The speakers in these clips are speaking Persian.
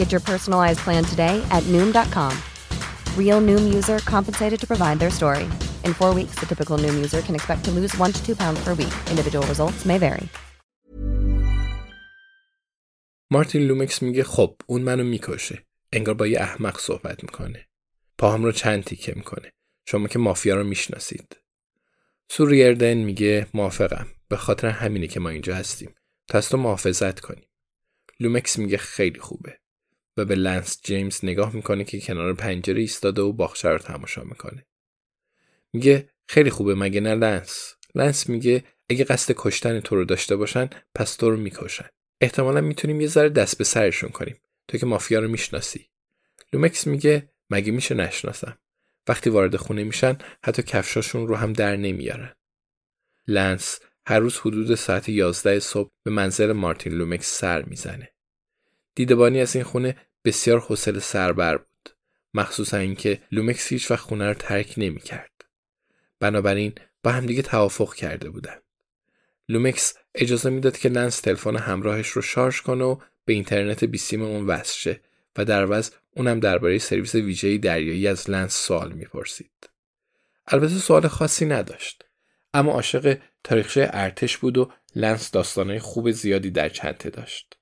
Get your personalized plan today at Noom.com. Real Noom user compensated to provide their story. In four weeks, the typical Noom user can expect to lose one to two pounds per week. Individual results may vary. مارتین لومکس میگه خب اون منو می‌کشه. انگار با یه احمق صحبت می‌کنه. پاهم رو چند تیکه می‌کنه. شما که مافیا رو می‌شناسید. سو ریردن میگه موافقم. به خاطر همینه که ما اینجا هستیم. تا تو محافظت کنیم. لومکس میگه خیلی خوبه. و به لنس جیمز نگاه می‌کنه که کنار پنجره ایستاده و باغچه رو تماشا می‌کنه. میگه خیلی خوبه مگه نه لنس؟ لنس میگه اگه قصد کشتن تو رو داشته باشن پس تو رو می‌کشن. احتمالا می‌تونیم یه ذره دست به سرشون کنیم. تو که مافیا رو می‌شناسی. لومکس میگه مگه میشه نشناسم. وقتی وارد خونه میشن حتی کفشاشون رو هم در نمیارن. لنس هر روز حدود ساعت 11 صبح به منزل مارتین لومکس سر می‌زنه. دیدبانی از این خونه بسیار حوصله سربر بود مخصوصا اینکه لومکس هیچ وقت خونه رو ترک نمی‌کرد. بنابراین با همدیگه توافق کرده بودن لومکس اجازه می‌داد که لنس تلفن همراهش رو شارژ کنه و به اینترنت بیسیم اون وصل شه و در عوض اونم درباره سرویس ویژه دریایی از لنس سوال می‌پرسید. البته سوال خاصی نداشت اما عاشق تاریخچه ارتش بود و لنس داستانهای خوب زیادی در چنته داشت.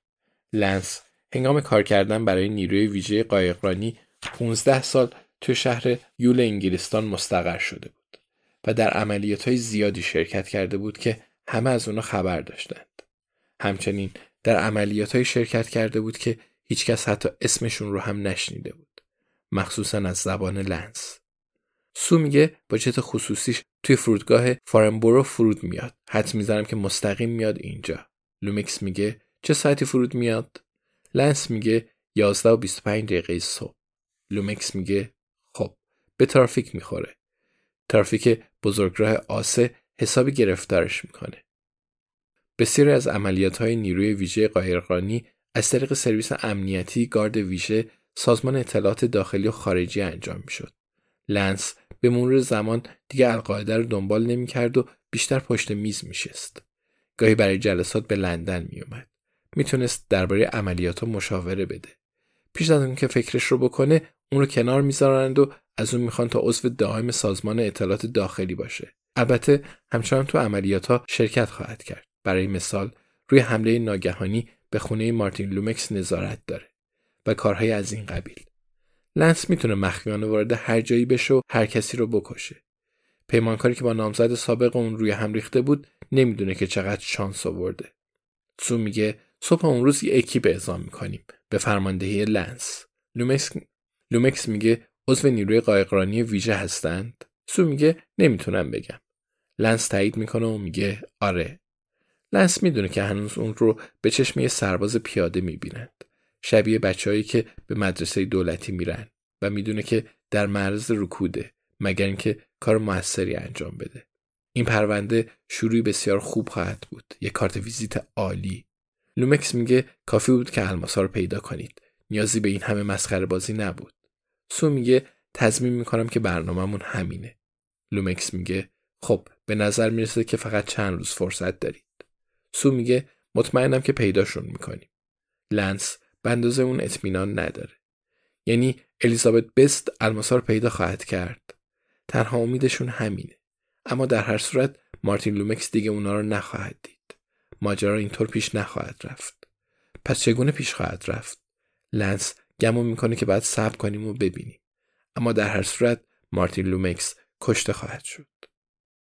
لنس هنگام کار کردن برای نیروی ویژه قایقرانی 15 سال تو شهر پول انگلستان مستقر شده بود و در عملیات های زیادی شرکت کرده بود که همه از اونا خبر داشتند. همچنین در عملیات هایی شرکت کرده بود که هیچکس حتی اسمشون رو هم نشنیده بود. مخصوصا از زبان لنس. سو میگه با جت خصوصیش توی فرودگاه فارنبورو فرود میاد. حدس می‌زنم که مستقیم میاد اینجا. لومکس میگه چه ساعتی فرود میاد؟ لنس میگه 11 و 25 دقیقه صبح. لومکس میگه خب به ترافیک می‌خوره. ترافیک بزرگراه A سه حسابی گرفتارش می‌کنه. بسیاری از عملیات های نیروی ویژه قاهرقانی از طریق سرویس امنیتی گارد ویژه سازمان اطلاعات داخلی و خارجی انجام می‌شد. لنس به مرور زمان دیگه القاعده رو دنبال نمی‌کرد و بیشتر پشت میز میشست. گاهی برای جلسات به لندن میومد. می‌تونست درباره عملیات مشاوره بده. پیش از که فکرش رو بکنه اون رو کنار می‌ذارند و از اون می‌خوان تا عضو دائم سازمان اطلاعات داخلی باشه. البته همچنان تو عملیات ها شرکت خواهد کرد. برای مثال روی حمله ناگهانی به خونه مارتین لومکس نظارت داره و کارهای از این قبیل. لنس می‌تونه مخفیانه وارد هر جایی بشه و هر کسی رو بکشه. پیمانکاری که با نامزد سابق اون روی هم ریخته بود نمی‌دونه که چقدر شانس آورده. سو میگه صبح اون روز یه اکیپ اعزام می‌کنیم به فرماندهی لنس. لومکس, لومکس میگه عضو نیروی قایقرانی ویژه هستند. سو میگه نمی‌تونم بگم. لنس تایید می‌کنه و میگه آره. لنس می‌دونه که هنوز اون رو به چشم یه سرباز پیاده می‌بینند. شبیه بچههایی که به مدرسه دولتی میرن و می‌دونه که در معرض رکوده مگر اینکه کار موثری انجام بده. این پرونده شروعی بسیار خوب خواهد بود. یه کارت ویزیت عالی. لومکس میگه کافی بود که الماسا رو پیدا کنید. نیازی به این همه مسخره بازی نبود. سو میگه تضمین می‌کنم که برنامهمون همینه. لومکس میگه خب به نظر می‌رسه که فقط چند روز فرصت دارید. سو میگه مطمئنم که پیداشون می‌کنیم. لنس به اندازه اون اطمینان نداره. یعنی الیزابت بست الماسا پیدا خواهد کرد. تنها امیدشون همینه. اما در هر صورت مارتین لومکس دیگه اونا رو نخواهد دید. ماجرا اینطور پیش نخواهد رفت. پس چگونه پیش خواهد رفت؟ لنس گمون می‌کنه که باید صبر کنیم و ببینیم. اما در هر صورت مارتین لومکس کشته خواهد شد.